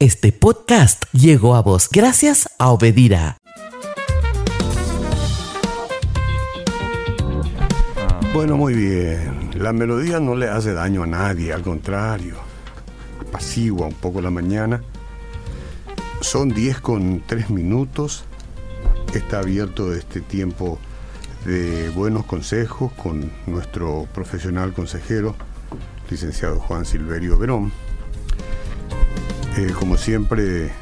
Este podcast llegó a vos gracias a Obedira. Bueno, muy bien. La melodía no le hace daño a nadie, al contrario. Apacigua un poco la mañana. Son 10 con 3 minutos. Está abierto este tiempo de buenos consejos con nuestro profesional consejero, licenciado Juan Silverio Verón. Eh, como siempre,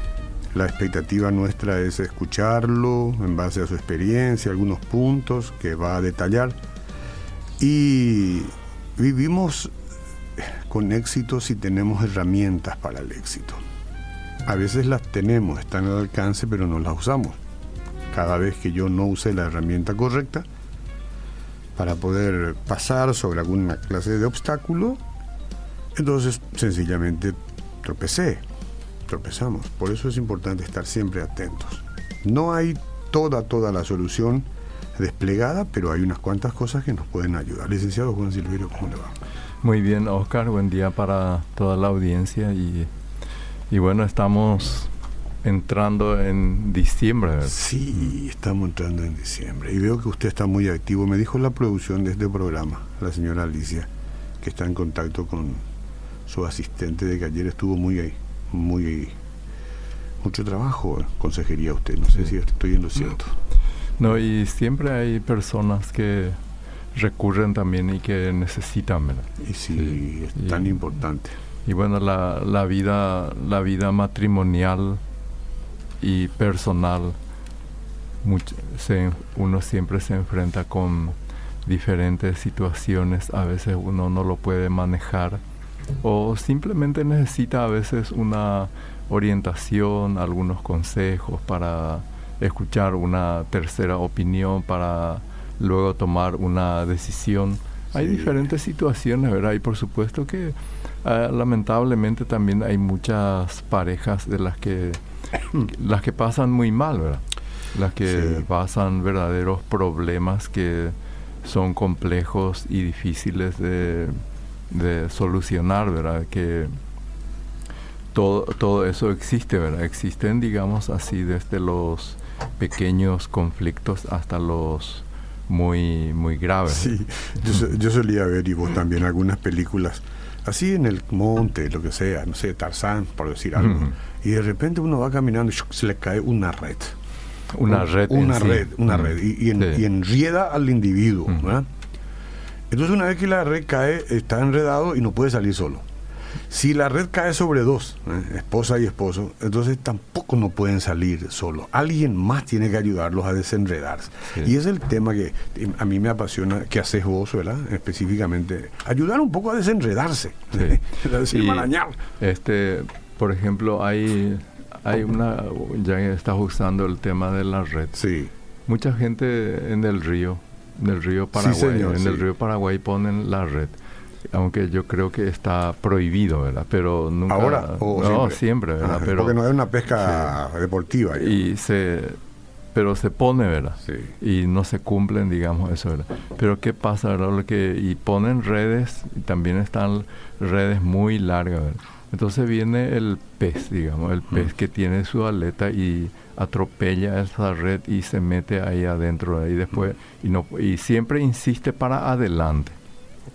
la expectativa nuestra es escucharlo en base a su experiencia, algunos puntos que va a detallar. Y vivimos con éxito si tenemos herramientas para el éxito. A veces las tenemos, están al alcance, pero no las usamos. Cada vez que yo no use la herramienta correcta para poder pasar sobre alguna clase de obstáculo, entonces sencillamente tropecé tropezamos. Por eso es importante estar siempre atentos. No hay toda, toda la solución desplegada, pero hay unas cuantas cosas que nos pueden ayudar. Licenciado Juan Silverio, ¿cómo le va? Muy bien, Oscar, buen día para toda la audiencia y, y bueno, estamos entrando en diciembre. Sí, estamos entrando en diciembre y veo que usted está muy activo. Me dijo la producción de este programa, la señora Alicia, que está en contacto con su asistente de que ayer estuvo muy ahí muy mucho trabajo, consejería usted. No sé si estoy en lo cierto. No, y siempre hay personas que recurren también y que necesitan, ¿verdad? Y sí, es tan importante. Y bueno, la, la, vida, la vida matrimonial y personal, uno siempre se enfrenta con diferentes situaciones, a veces uno no lo puede manejar o simplemente necesita a veces una orientación, algunos consejos para escuchar una tercera opinión, para luego tomar una decisión. Hay diferentes situaciones, ¿verdad? Y por supuesto que ah, lamentablemente también hay muchas parejas de las que las que pasan muy mal, ¿verdad? Las que pasan verdaderos problemas que son complejos y difíciles de de solucionar, ¿verdad? Que todo, todo eso existe, ¿verdad? Existen, digamos así, desde los pequeños conflictos hasta los muy, muy graves. Sí, yo, solía ver, y vos también, algunas películas así en el monte, lo que sea, no sé, Tarzán, por decir algo. Y de repente uno va caminando y se le cae una red. Una red. Una red, una red. Y, y, enrieda al individuo, ¿verdad? Entonces una vez que la red cae, está enredado y no puede salir solo. Si la red cae sobre dos, ¿eh? esposa y esposo, entonces tampoco no pueden salir solo. Alguien más tiene que ayudarlos a desenredarse. Y es el tema que a mí me apasiona, que haces vos, ¿verdad? Específicamente, ayudar un poco a desenredarse, sí. Este, por ejemplo, hay, hay una, ya estás usando el tema de la red. Sí. Mucha gente en el río en el río Paraguay. en el río Paraguay ponen la red. Aunque yo creo que está prohibido, ¿verdad? Pero nunca. ¿Ahora? no, siempre, ¿verdad? pero, porque no es una pesca deportiva. Y se. Pero se pone, ¿verdad? Y no se cumplen, digamos, eso, ¿verdad? Pero ¿qué pasa, verdad? Lo que, y ponen redes, y también están redes muy largas, ¿verdad? Entonces viene el pez, digamos, el pez que tiene su aleta y atropella esa red y se mete ahí adentro y después y no y siempre insiste para adelante.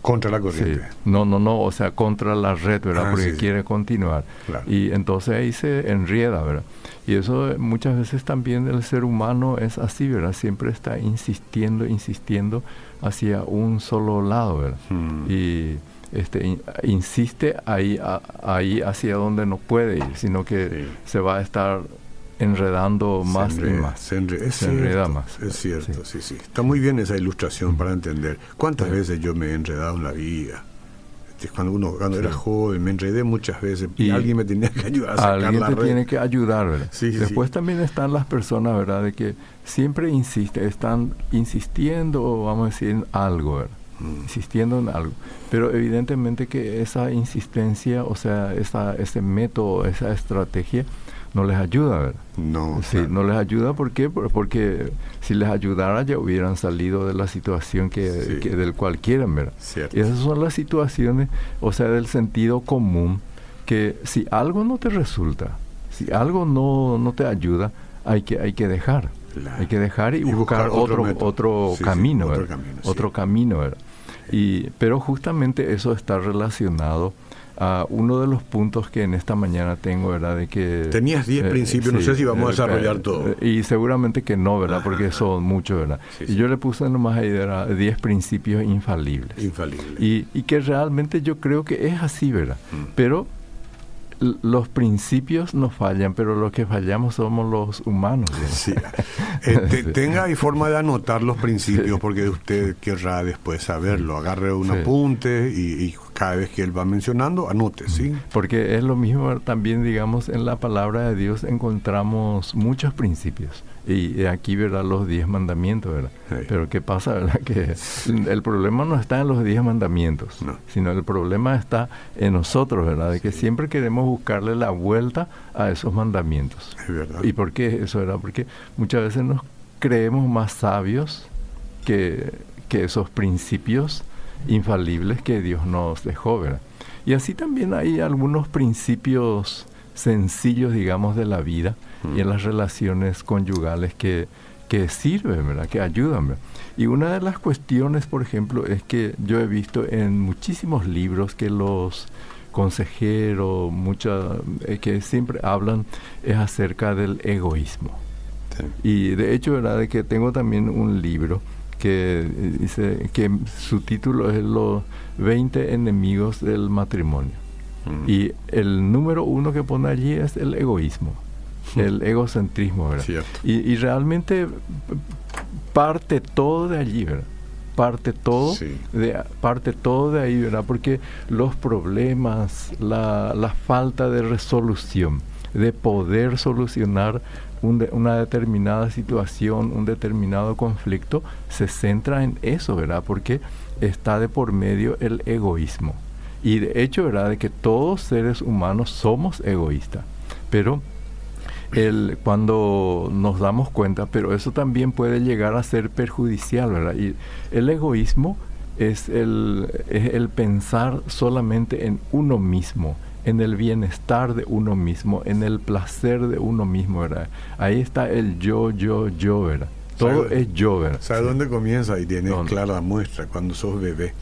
Contra la corriente. No no no o sea contra la red verdad ah, porque quiere continuar. Y entonces ahí se enrieda verdad y eso muchas veces también el ser humano es así verdad siempre está insistiendo insistiendo hacia un solo lado verdad hmm. y este, insiste ahí, ahí hacia donde no puede ir, sino que se va a estar enredando más y más. Se, enreda más. Es cierto, sí. sí, Está muy bien esa ilustración para entender. ¿Cuántas veces yo me he enredado en la vida? Este, cuando uno cuando era joven me enredé muchas veces y, alguien me tenía que ayudar a sacar alguien te tiene que ayudar ¿verdad? después también están las personas verdad de que siempre insisten están insistiendo vamos a decir en algo ¿verdad? Insistiendo en algo pero evidentemente que esa insistencia o sea esa, ese método esa estrategia no les ayuda, ¿verdad? No. Sí, no les ayuda, ¿por qué? Porque si les ayudara ya hubieran salido de la situación que, del cual quieren, ¿verdad? Y esas son las situaciones, o sea, del sentido común, que si algo no te resulta, Si algo no, no te ayuda, hay que, hay que dejar. Hay que dejar y, buscar, otro, otro, camino, otro camino. Otro camino y, pero justamente eso está relacionado a uno de los puntos que en esta mañana tengo, ¿verdad? De que... Tenías 10 eh, principios, no sé si vamos a eh, desarrollar eh, todo. Y seguramente que no, ¿verdad? Porque son muchos, ¿verdad? y yo le puse nomás ahí 10 principios infalibles. Infalibles. Y, y, que realmente yo creo que es así, ¿verdad? Mm. Pero los principios no fallan, pero los que fallamos somos los humanos. Eh, tenga ahí forma de anotar los principios, porque usted querrá después saberlo. Agarre un apunte y, cada vez que él va mencionando, anote, ¿sí? Porque es lo mismo también, digamos, en la palabra de Dios encontramos muchos principios. Y aquí, ¿verdad? Los diez mandamientos, ¿verdad? Pero ¿qué pasa, verdad? Que el problema no está en los diez mandamientos, sino el problema está en nosotros, ¿verdad? De que siempre queremos buscarle la vuelta a esos mandamientos. ¿Y por qué eso, verdad? Porque muchas veces nos creemos más sabios que, que esos principios infalibles que Dios nos dejó, ¿verdad? Y así también hay algunos principios sencillos, digamos, de la vida y en las relaciones conyugales que, que sirven, ¿verdad? que ayudan. Y una de las cuestiones, por ejemplo, es que yo he visto en muchísimos libros que los consejeros, mucha, eh, que siempre hablan es acerca del egoísmo. Y de hecho, ¿verdad? De que tengo también un libro que eh, dice que su título es Los 20 enemigos del matrimonio. Y el número uno que pone allí es el egoísmo el egocentrismo, ¿verdad? Y, realmente parte todo de allí, ¿verdad? Parte todo, de, parte todo de ahí, ¿verdad? Porque los problemas, la, la falta de resolución, de poder solucionar una determinada situación, un determinado conflicto, se centra en eso, ¿verdad? Porque está de por medio el egoísmo. Y de hecho, ¿verdad? De que todos seres humanos somos egoístas. Pero el, cuando nos damos cuenta, pero eso también puede llegar a ser perjudicial, ¿verdad? Y el egoísmo es el, es el pensar solamente en uno mismo, en el bienestar de uno mismo, en el placer de uno mismo, ¿verdad? Ahí está el yo, yo, yo, ¿verdad? Todo es yo, ¿verdad? ¿Sabe dónde comienza? Y tiene clara muestra, cuando sos bebé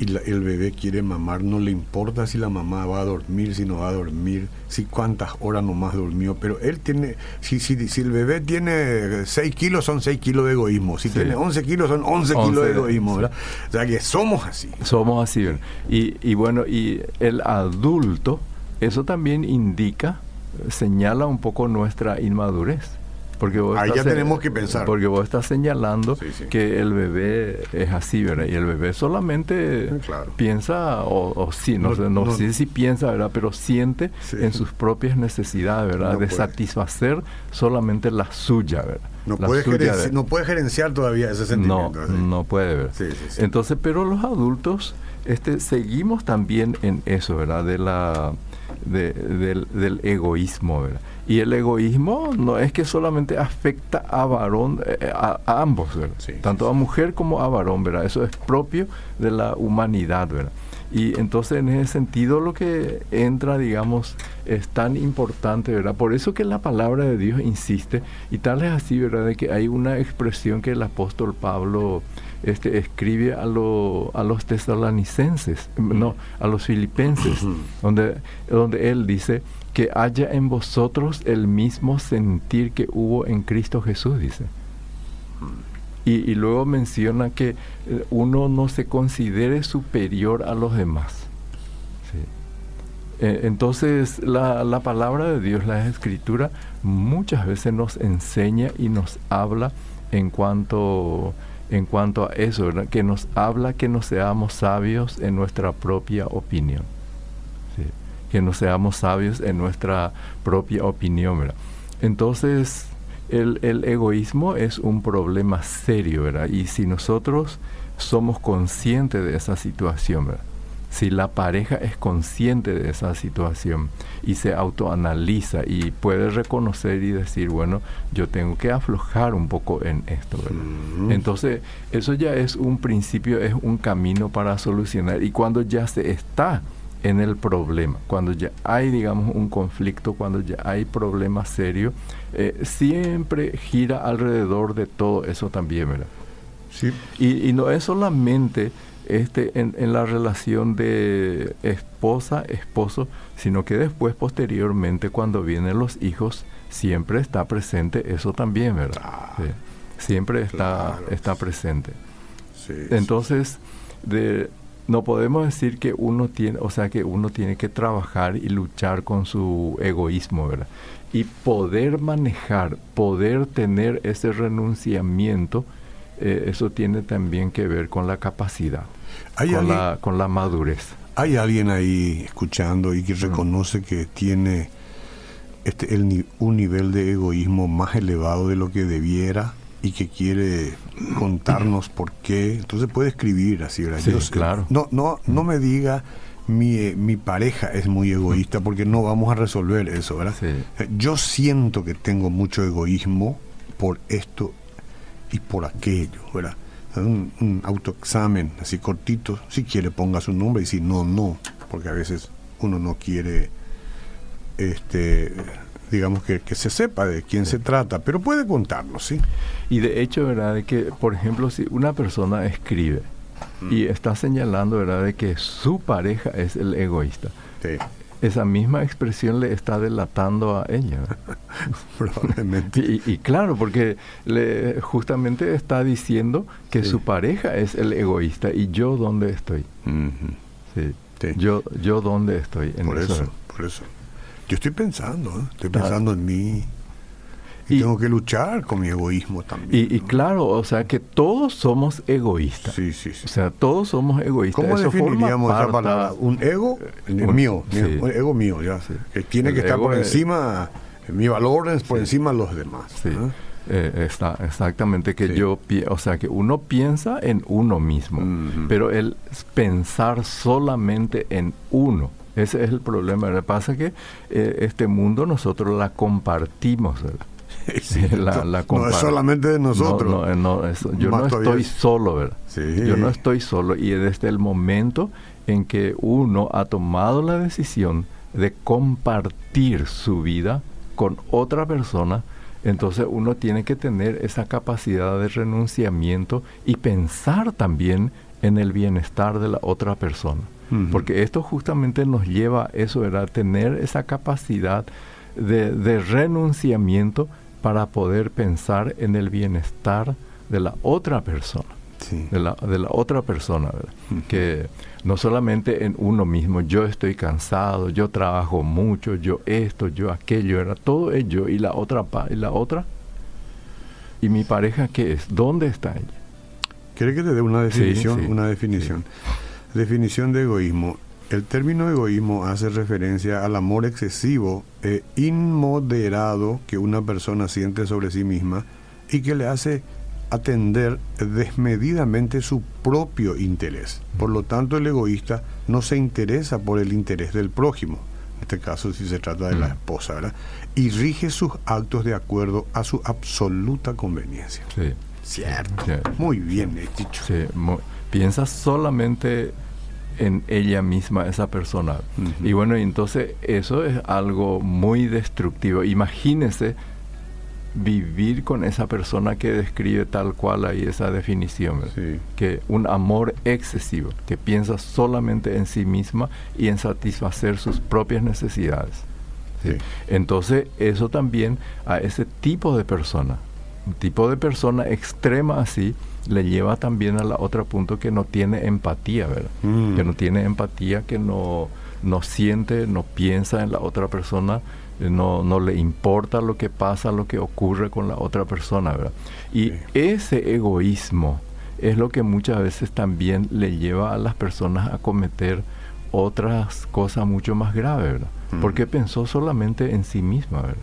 y el bebé quiere mamar, no le importa si la mamá va a dormir, si no va a dormir, si cuántas horas nomás durmió, pero él tiene, si, si, si el bebé tiene 6 kilos, son 6 kilos de egoísmo, si tiene 11 kilos, son 11, kilos de egoísmo, ¿verdad? O sea que somos así. Somos así, ¿verdad? Y, y bueno, y el adulto, eso también indica, señala un poco nuestra inmadurez porque Ahí ya tenemos que pensar. Porque vos estás señalando que el bebé es así, ¿verdad? Y el bebé solamente piensa, o, sí, no, sé, no, sé si piensa, ¿verdad? Pero siente en sus propias necesidades, ¿verdad? de satisfacer solamente la suya, ¿verdad? No puede, no puede gerenciar todavía ese sentimiento. No, no puede, ¿verdad? Entonces, pero los adultos este, seguimos también en eso, ¿verdad? De la, del, del egoísmo, ¿verdad? Y el egoísmo no es que solamente afecta a varón, eh, a, ambos, tanto a mujer como a varón, ¿verdad? Eso es propio de la humanidad, ¿verdad? Y entonces en ese sentido lo que entra, digamos, es tan importante, ¿verdad? Por eso que la palabra de Dios insiste, y tal es así, ¿verdad? De que hay una expresión que el apóstol Pablo este, escribe a, a los tesalonicenses, no, a los filipenses, donde, donde él dice, que haya en vosotros el mismo sentir que hubo en Cristo Jesús, dice. Y, luego menciona que eh, uno no se considere superior a los demás. Eh, entonces la, la, palabra de Dios, la escritura, muchas veces nos enseña y nos habla en cuanto, en cuanto a eso, que nos habla que no seamos sabios en nuestra propia opinión que no seamos sabios en nuestra propia opinión. Entonces, el, el, egoísmo es un problema serio, ¿verdad? Y si nosotros somos conscientes de esa situación, ¿verdad? Si la pareja es consciente de esa situación y se autoanaliza y puede reconocer y decir, bueno, yo tengo que aflojar un poco en esto, ¿verdad? Entonces, eso ya es un principio, es un camino para solucionar. Y cuando ya se está en el problema, cuando ya hay, digamos, un conflicto, cuando ya hay problemas serios, eh, siempre gira alrededor de todo eso también, ¿verdad? Sí. Y, y no es solamente este, en, en, la relación de esposa, esposo, sino que después, posteriormente, cuando vienen los hijos, siempre está presente eso también, ¿verdad? Ah, Sí. Siempre está, claro. está presente. sí, Entonces, de, no podemos decir que uno tiene, o sea, que uno tiene que trabajar y luchar con su egoísmo, ¿verdad? Y poder manejar, poder tener ese renunciamiento, eh, eso tiene también que ver con la capacidad, ¿Hay, con alguien, la, con la madurez. hay alguien ahí escuchando y que reconoce que tiene este, el, un nivel de egoísmo más elevado de lo que debiera y que quiere contarnos por qué. Entonces puede escribir así, ¿verdad? Sí, claro. No, no, no me diga mi, eh, mi pareja es muy egoísta porque no vamos a resolver eso, ¿verdad? Sí. Yo siento que tengo mucho egoísmo por esto y por aquello, ¿verdad? Un, un autoexamen así cortito, si quiere ponga su nombre y si no, no, porque a veces uno no quiere, este, digamos que, que se sepa de quién se trata, pero puede contarnos, ¿sí? Y de hecho, ¿verdad? De que, por ejemplo, si una persona escribe y está señalando, ¿verdad? De que su pareja es el egoísta. Sí, esa misma expresión le está delatando a ella. probablemente. Y, y claro, porque le, justamente está diciendo que Sí. su pareja es el egoísta y yo dónde estoy. Sí. Sí. Yo, yo dónde estoy en Por eso. eso, por eso. Yo estoy pensando, ¿eh? estoy Ah. pensando en mí. Y, Y- tengo que luchar con mi egoísmo también. Y, y ¿no? claro, o sea que todos somos egoístas. Sí, sí, sí. O sea, todos somos egoístas. ¿Cómo Eso definiríamos esa palabra? Un ego un- mío, mío, sí. un ego mío, ya. Sí. Que tiene El que estar por es- encima, mi valor es por Sí. encima de los demás. Sí, ¿ah? eh, está, exactamente, que Sí. yo, o sea, que uno piensa en uno mismo, Ujú. pero el pensar solamente en uno, ese es el problema. Lo que pasa es que eh, este mundo nosotros la compartimos, ¿verdad? Sí, La- la no es solamente de nosotros. No, no, yo Más no estoy es- solo, ¿verdad? Sí. Yo no estoy solo y desde el momento en que uno ha tomado la decisión de compartir su vida con otra persona, entonces uno tiene que tener esa capacidad de renunciamiento y pensar también en el bienestar de la otra persona. Porque esto justamente nos lleva a eso, era tener esa capacidad de, de renunciamiento para poder pensar en el bienestar de la otra persona Sí. de la, de la otra persona, ¿verdad? Que no solamente en uno mismo, yo estoy cansado, yo trabajo mucho, yo esto, yo aquello, era todo ello y la otra y la otra y mi pareja qué es, ¿dónde está ella? ¿Quiere que te dé una Sí, definición? sí, una definición. Definición de egoísmo. El término egoísmo hace referencia al amor excesivo e inmoderado que una persona siente sobre sí misma y que le hace atender desmedidamente su propio interés. Por lo tanto, el egoísta no se interesa por el interés del prójimo, en este caso si se trata de la Mm. esposa, ¿verdad? Y rige sus actos de acuerdo a su absoluta conveniencia. Sí, Cierto. Sí. Muy bien eh, dicho. sí, piensa solamente en ella misma, esa persona. Y bueno, entonces eso es algo muy destructivo. Imagínese vivir con esa persona que describe tal cual ahí esa definición. que un amor excesivo, que piensa solamente en sí misma y en satisfacer sus propias necesidades. Entonces, eso también a ese tipo de persona, un tipo de persona extrema así, le lleva también a la otra punto que no tiene empatía, ¿verdad? Mm. Que no tiene empatía, que no, no siente, no piensa en la otra persona, eh, no, no le importa lo que pasa, lo que ocurre con la otra persona, ¿verdad? Y Sí. ese egoísmo es lo que muchas veces también le lleva a las personas a cometer otras cosas mucho más graves, ¿verdad? Mm. Porque pensó solamente en sí misma, ¿verdad?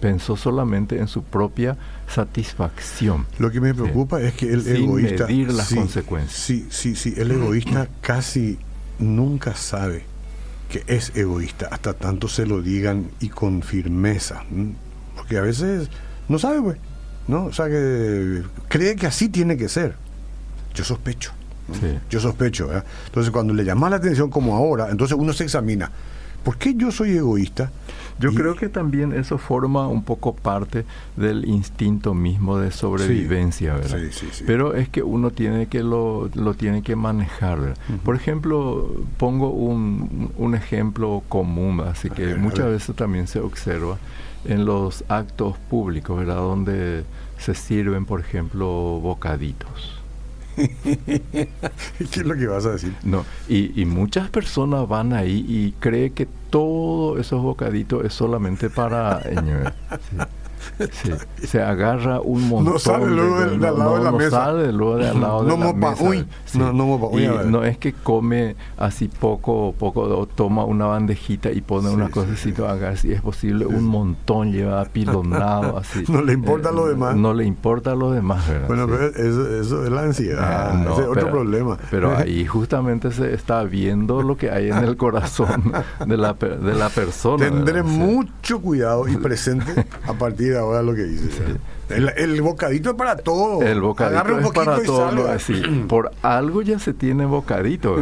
Pensó solamente en su propia satisfacción. Lo que me preocupa es que el Sin egoísta. medir las consecuencias. Sí, sí, sí. El egoísta casi nunca sabe que es egoísta, hasta tanto se lo digan y con firmeza. Porque a veces no sabe, güey. ¿No? O sea, que cree que así tiene que ser. Yo sospecho. Yo sospecho. Entonces, cuando le llama la atención como ahora, entonces uno se examina. ¿Por qué yo soy egoísta? Yo creo que también eso forma un poco parte del instinto mismo de sobrevivencia, ¿verdad? Sí, sí, sí. Pero es que uno tiene que lo, lo tiene que manejar, ¿verdad? Por ejemplo, pongo un, un, ejemplo común, así que muchas veces también se observa en los actos públicos, ¿verdad? Donde se sirven, por ejemplo, bocaditos. ¿Qué es lo que vas a decir? No, y, y muchas personas van ahí y creen que todos esos bocaditos es solamente para... Sí. Se agarra un montón. No sale luego de, al lado de la mesa. sale luego de al lado de la mesa. Uy, no, no mopa, uy, y no es que come así poco, poco, o toma una bandejita y pone una cosecita, agarra si es posible un montón, lleva apilonado así. no le importa lo eh, demás. No le importa lo demás, ¿verdad? Bueno, pero eso, eso, es la ansiedad, ah, ese es otro problema. Pero ahí justamente se está viendo lo que hay en el corazón de la, de la persona. Tendré mucho cuidado y presente a partir de ahora lo que dice. El, bocadito es para todo. El bocadito es para todo. Así. Por algo ya se tiene bocadito,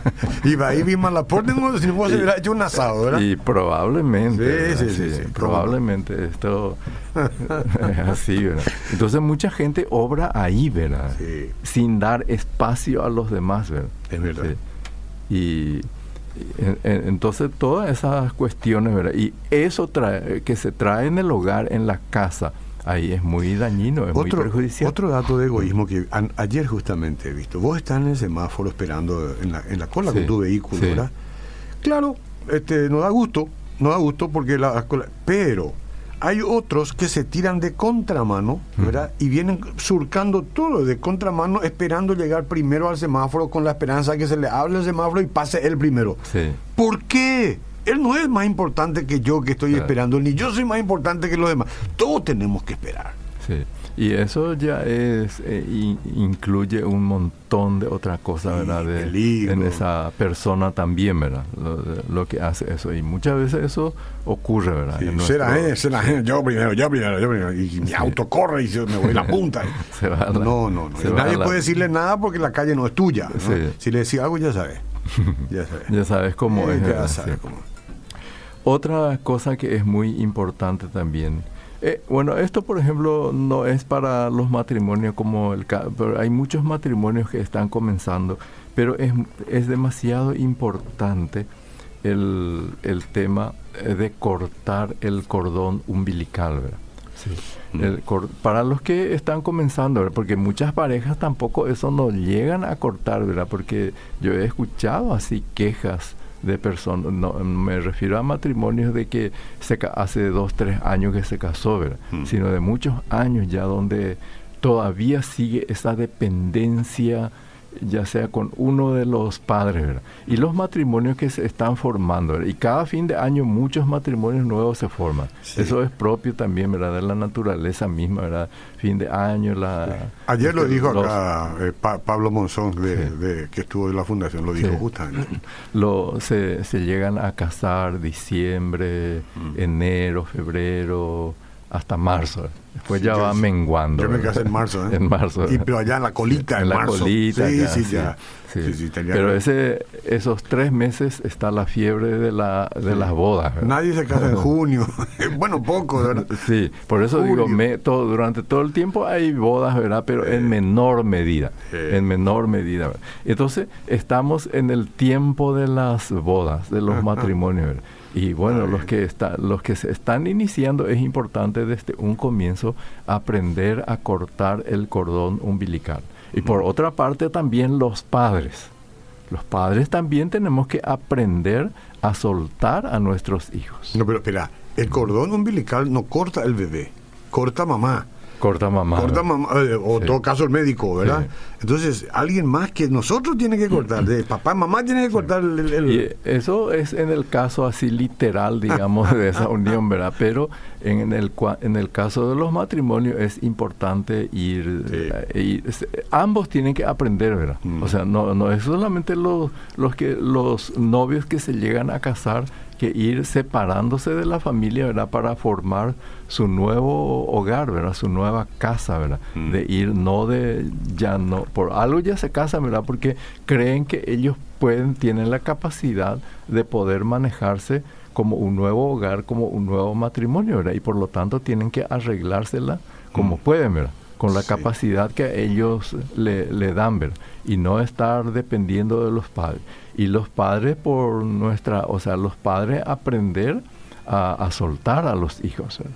y va ahí bien Malaporte, no, si no se hubiera hecho un asado, ¿verdad? Y probablemente. Sí, sí, sí, Probablemente esto es así, ¿verdad? Entonces mucha gente obra ahí, ¿verdad? Sin dar espacio a los demás, ¿verdad? Es verdad. Y entonces todas esas cuestiones, ¿verdad? Y eso trae, que se trae en el hogar, en la casa, ahí es muy dañino, es muy perjudicial. Otro dato de egoísmo que ayer justamente he visto. Vos estás en el semáforo esperando en la, en la cola con tu vehículo, ¿verdad? Claro, este, no da gusto, no da gusto porque la cola... Pero hay otros que se tiran de contramano, ¿verdad? Y vienen surcando todo de contramano, esperando llegar primero al semáforo con la esperanza que se le hable el semáforo y pase él primero. Sí. ¿Por qué? Él no es más importante que yo que estoy esperando, ni yo soy más importante que los demás. Todos tenemos que esperar. Sí. Y eso ya es eh, incluye un montón de otra cosa, ¿verdad? De, en esa persona también, ¿verdad? Lo, que hace eso. Y muchas veces eso ocurre, ¿verdad? Sí, será, será, yo primero, yo primero, yo primero. Y mi auto corre y yo me voy a la punta. no, no, no. Nadie puede decirle nada porque la calle no es tuya. Si le decís algo, ya sabes. Ya sabes. ya sabes cómo es. Ya sabes cómo Otra cosa que es muy importante también eh, bueno, esto por ejemplo no es para los matrimonios como el pero hay muchos matrimonios que están comenzando, pero es, es demasiado importante el, el, tema eh, de cortar el cordón umbilical, ¿verdad? Sí. El, para los que están comenzando, ¿verdad? porque muchas parejas tampoco eso no llegan a cortar, ¿verdad? Porque yo he escuchado así quejas de personas, no, me refiero a matrimonios de que se, hace dos, tres años que se casó, ¿verdad? Mm. sino de muchos años ya donde todavía sigue esa dependencia ya sea con uno de los padres, ¿verdad? Y los matrimonios que se están formando, Y cada fin de año muchos matrimonios nuevos se forman. Eso es propio también, ¿verdad? De la naturaleza misma, ¿verdad? Fin de año, la... Ayer lo dijo acá eh, Pablo Monzón, de, que estuvo de la fundación, lo dijo justamente. Lo, se, se llegan a casar diciembre, mm. enero, febrero hasta marzo. Después ya va menguando. Yo me casé en marzo, ¿eh? En marzo. Y, pero allá en la colita, en, la marzo. colita. Sí, sí, ya. Sí. pero ese, esos tres meses está la fiebre de, la, de las bodas. Nadie se casa en junio. bueno, poco, ¿verdad? Sí, por eso digo, me, todo, durante todo el tiempo hay bodas, ¿verdad? Pero en menor medida. En menor medida. Entonces, estamos en el tiempo de las bodas, de los matrimonios, ¿verdad? Y bueno, los que, está, los que se están iniciando es importante desde un comienzo aprender a cortar el cordón umbilical. Y por otra parte también los padres. Los padres también tenemos que aprender a soltar a nuestros hijos. No, pero espera, el cordón umbilical no corta el bebé, corta mamá. Corta mamá. Corta mamá, eh, o en todo caso el médico, ¿verdad? Entonces, alguien más que nosotros tiene que cortar, de papá, mamá tiene que cortar el, Y eso es en el caso así literal, digamos, de esa unión, ¿verdad? Pero en el, en el caso de los matrimonios es importante ir, eh, ambos tienen que aprender, ¿verdad? Mm. O sea, no, no es solamente los, los, que, los novios que se llegan a casar que ir separándose de la familia, ¿verdad? Para formar su nuevo hogar, ¿verdad? Su nueva casa, ¿verdad? Mm. De ir, no de, ya no, por algo ya se casan, ¿verdad? Porque creen que ellos pueden, tienen la capacidad de poder manejarse como un nuevo hogar, como un nuevo matrimonio, ¿verdad? Y por lo tanto tienen que arreglársela como Mm. pueden, ¿verdad? Con la Sí. capacidad que ellos le, le dan, ¿verdad? Y no estar dependiendo de los padres. Y los padres por nuestra, o sea, los padres aprender a, a soltar a los hijos, ¿verdad?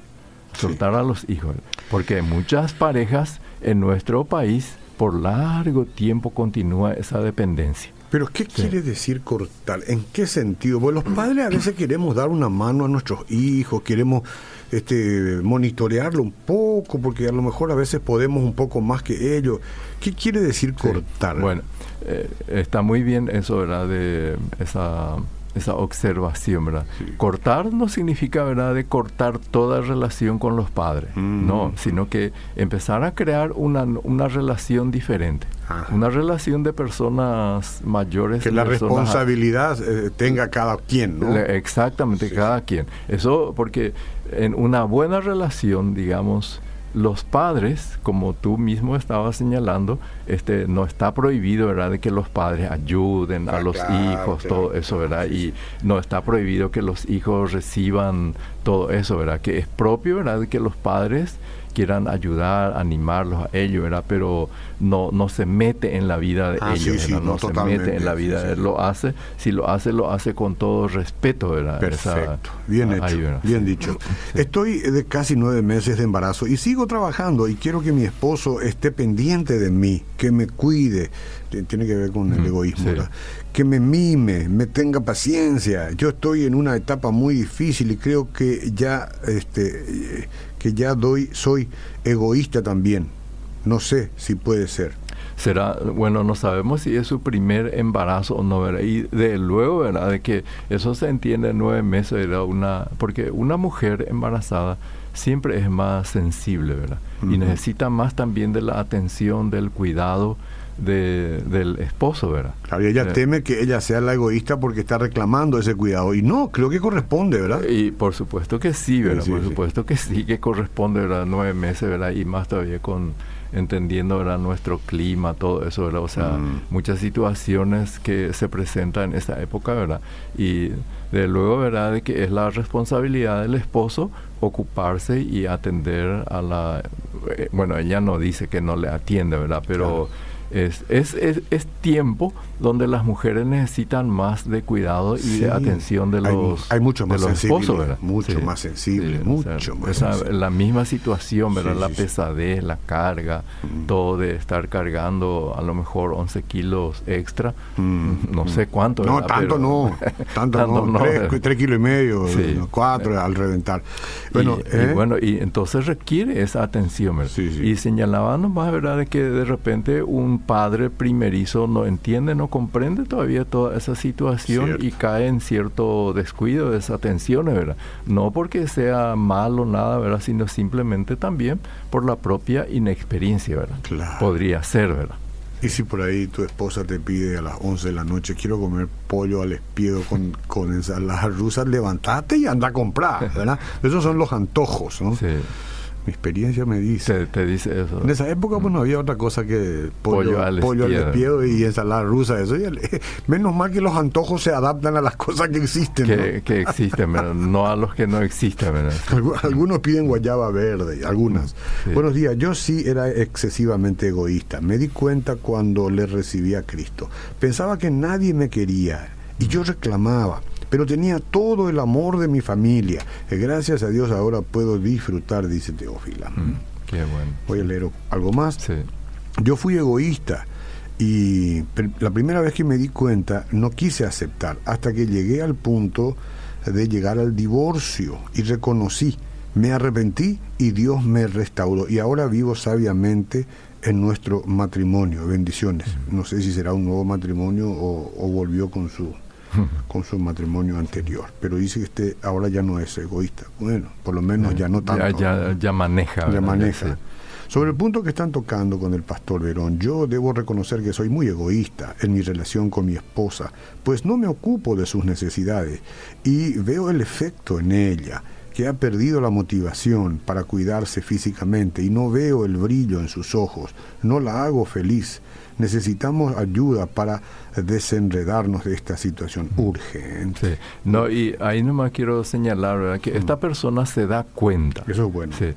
soltar a los hijos. Porque muchas parejas en nuestro país por largo tiempo continúa esa dependencia. Pero ¿qué quiere decir cortar? ¿En qué sentido? Porque los padres a veces queremos dar una mano a nuestros hijos, queremos este, monitorearlo un poco, porque a lo mejor a veces podemos un poco más que ellos. ¿Qué quiere decir Sí. cortar? Bueno, eh, está muy bien eso, ¿verdad? De esa, esa observación, ¿verdad? Sí. Cortar no significa, ¿verdad?, de cortar toda relación con los padres, Mm. no, sino que empezar a crear una, una relación diferente. Ajá. Una relación de personas mayores. que la personas- responsabilidad eh, tenga cada quien, ¿no? Exactamente, Sí. cada quien. Eso porque en una buena relación, digamos, los padres, como tú mismo estabas señalando, este, no está prohibido, ¿verdad?, de que los padres ayuden a Ah, los claro, hijos, claro. todo eso, ¿verdad? Y no está prohibido que los hijos reciban todo eso, ¿verdad? Que es propio, ¿verdad?, de que los padres quieran ayudar, animarlos a ellos, ¿verdad? Pero no, no se mete en la vida de Ah, ellos, no, se mete en la vida, sí. de- lo hace, si lo hace, lo hace con todo respeto, ¿verdad? Esa- Perfecto, bien ahí, hecho, ¿verdad? bien dicho. Estoy de casi nueve meses de embarazo y sigo trabajando y quiero que mi esposo esté pendiente de mí, que me cuide, tiene que ver con el egoísmo, que me mime, me tenga paciencia. Yo estoy en una etapa muy difícil y creo que ya, este, eh, que ya doy, soy egoísta también. No sé si puede ser. será, bueno, no sabemos si es su primer embarazo o no, ¿verdad? Y de luego, ¿verdad? De que eso se entiende en nueve meses, ¿verdad? Una, porque una mujer embarazada siempre es más sensible, ¿verdad? Y necesita más también de la atención, del cuidado de, del esposo, ¿verdad? Claro, y ella Eh, teme que ella sea la egoísta porque está reclamando ese cuidado. Y no, creo que corresponde, ¿verdad? Y por supuesto que sí, ¿verdad? Sí, por sí. supuesto que sí, que corresponde, ¿verdad? Nueve meses, ¿verdad? Y más todavía con entendiendo, ¿verdad? Nuestro clima, todo eso, ¿verdad? O sea, Mm. muchas situaciones que se presentan en esa época, ¿verdad? Y de luego, ¿verdad? De que es la responsabilidad del esposo ocuparse y atender a la... eh, bueno, ella no dice que no le atiende, ¿verdad? Pero... Es, es, es, es tiempo donde las mujeres necesitan más de cuidado y Sí. de atención de Hay- los, hay mucho más de los esposos, mucho más sensible, mucho sea, más esa- sensible. La misma situación, ¿verdad? La pesadez, la carga, Mm. todo de estar cargando a lo mejor 11 kilos extra, Mm, no mm. sé cuánto. No, tanto Pero- no, tanto, no, tres, ¿verdad? tres kilos y medio, Sí. cuatro al reventar. Bueno, y, y ¿eh? bueno, y entonces requiere esa atención, ¿verdad? Y señalaba nomás, ¿verdad?, de que de repente un padre primerizo no entiende, no comprende todavía toda esa situación Cierto. y cae en cierto descuido, desatenciones, ¿verdad? No porque sea malo nada, ¿verdad?, sino simplemente también por la propia inexperiencia, ¿verdad? Claro. Podría ser, ¿verdad? Y si por ahí tu esposa te pide a las 11 de la noche, quiero comer pollo al espiedo con, con ensalada rusa, levantate y anda a comprar, ¿verdad? Esos son los antojos, ¿no? Sí. Mi experiencia me dice. Te, te dice eso. En esa época, pues no había otra cosa que pollo, Pollo al espiedo. y ensalada rusa. Eso ya le- menos mal que los antojos se adaptan a las cosas que existen. ¿no? que, existen, ¿verdad? No a los que no existen, Algunos piden guayaba verde, algunas. Sí. Buenos días, yo sí era excesivamente egoísta. Me di cuenta cuando le recibí a Cristo. Pensaba que nadie me quería y yo reclamaba, pero tenía todo el amor de mi familia. que gracias a Dios ahora puedo disfrutar, dice Teófila. Mm, qué bueno. Voy a leer algo más. Sí. Yo fui egoísta y la primera vez que me di cuenta no quise aceptar hasta que llegué al punto de llegar al divorcio y reconocí, me arrepentí y Dios me restauró y ahora vivo sabiamente en nuestro matrimonio. Bendiciones. No sé si será un nuevo matrimonio o, o volvió con su con su matrimonio anterior, pero dice que este ahora ya no es egoísta. Bueno, por lo menos ya no tanto. Ya, ya, ya maneja. Ya maneja. Sí. Sobre el punto que están tocando con el pastor Verón, yo debo reconocer que soy muy egoísta en mi relación con mi esposa, pues no me ocupo de sus necesidades y veo el efecto en ella que ha perdido la motivación para cuidarse físicamente y no veo el brillo en sus ojos, no la hago feliz. Necesitamos ayuda para desenredarnos de esta situación urgente. No, y ahí nomás quiero señalar que esta persona se da cuenta. Eso es bueno. Sí,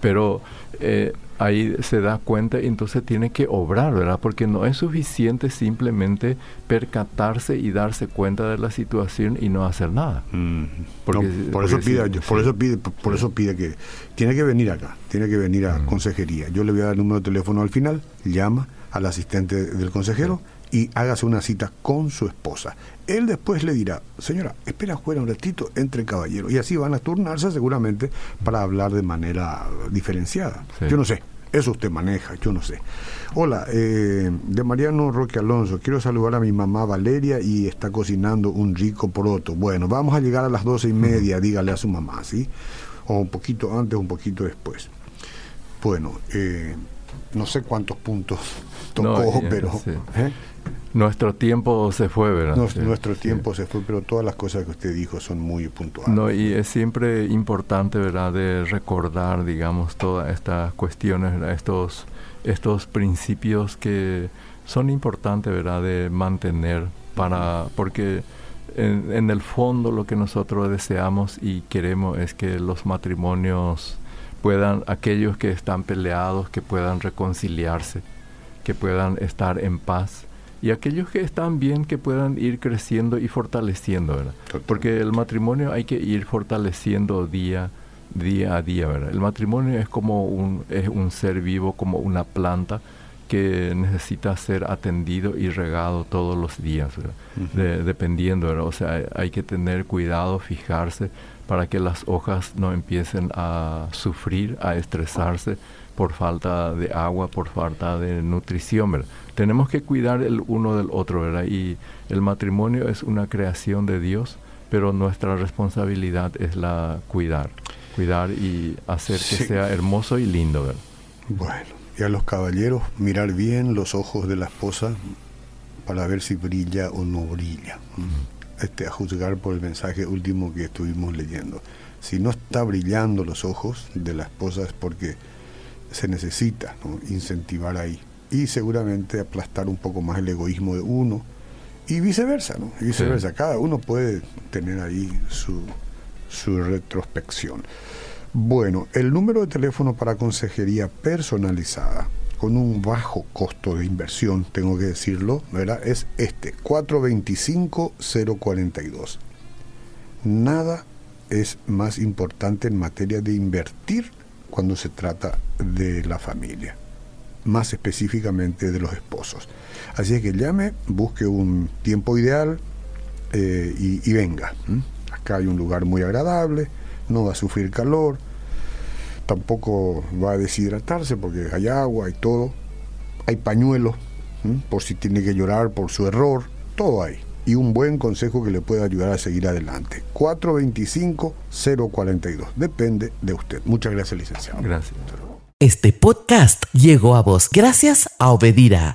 pero eh, ahí se da cuenta y entonces tiene que obrar, ¿verdad? Porque no es suficiente simplemente percatarse y darse cuenta de la situación y no hacer nada. Mm. Porque, por, eso pide, por eso pide, por, eso pide que tiene que venir acá, tiene que venir a mm. consejería. Yo le voy a dar el número de teléfono al final, llama al asistente del consejero y hágase una cita con su esposa. Él después le dirá, señora, espera fuera un ratito entre caballeros. Y así van a turnarse seguramente para hablar de manera diferenciada. Yo no sé, eso usted maneja, yo no sé. Hola, eh, de Mariano Roque Alonso, quiero saludar a mi mamá Valeria y está cocinando un rico poroto. Bueno, vamos a llegar a las doce y media, dígale a su mamá, ¿sí? O un poquito antes, un poquito después. Bueno, eh, no sé cuántos puntos tocó, pero... ¿eh? Nuestro tiempo se fue, ¿verdad? nuestro tiempo se fue, pero todas las cosas que usted dijo son muy puntuales. No, y es siempre importante, ¿verdad?, de recordar, digamos, todas estas cuestiones, estos, estos principios que son importantes, ¿verdad?, de mantener para, porque en, en el fondo lo que nosotros deseamos y queremos es que los matrimonios puedan, aquellos que están peleados, que puedan reconciliarse, que puedan estar en paz y aquellos que están bien que puedan ir creciendo y fortaleciendo, ¿verdad? Porque el matrimonio hay que ir fortaleciendo día día a día, ¿verdad? El matrimonio es como un es un ser vivo, como una planta que necesita ser atendido y regado todos los días, dependiendo, ¿verdad? O sea, hay que tener cuidado, fijarse para que las hojas no empiecen a sufrir, a estresarse por falta de agua, por falta de nutrición, ¿verdad? Tenemos que cuidar el uno del otro, ¿verdad? Y el matrimonio es una creación de Dios, pero nuestra responsabilidad es la cuidar, cuidar y hacer que sea hermoso y lindo, ¿verdad? Bueno, y a los caballeros mirar bien los ojos de la esposa para ver si brilla o no brilla. Este, a juzgar por el mensaje último que estuvimos leyendo. Si no está brillando los ojos de la esposa es porque se necesita incentivar ahí y seguramente aplastar un poco más el egoísmo de uno y viceversa, ¿no? Y viceversa. Cada uno puede tener ahí su, su retrospección. Bueno, el número de teléfono para consejería personalizada con un bajo costo de inversión, tengo que decirlo, ¿verdad? Es este, 425-042. Nada es más importante en materia de invertir cuando se trata de la familia, más específicamente de los esposos. Así es que llame, busque un tiempo ideal eh, y, venga. Acá hay un lugar muy agradable, no va a sufrir calor, tampoco va a deshidratarse porque hay agua y todo, hay pañuelos por si tiene que llorar por su error, todo hay y un buen consejo que le pueda ayudar a seguir adelante. 425-042. Depende de usted. Muchas gracias, licenciado. Gracias. Este podcast llegó a vos gracias a Obedira.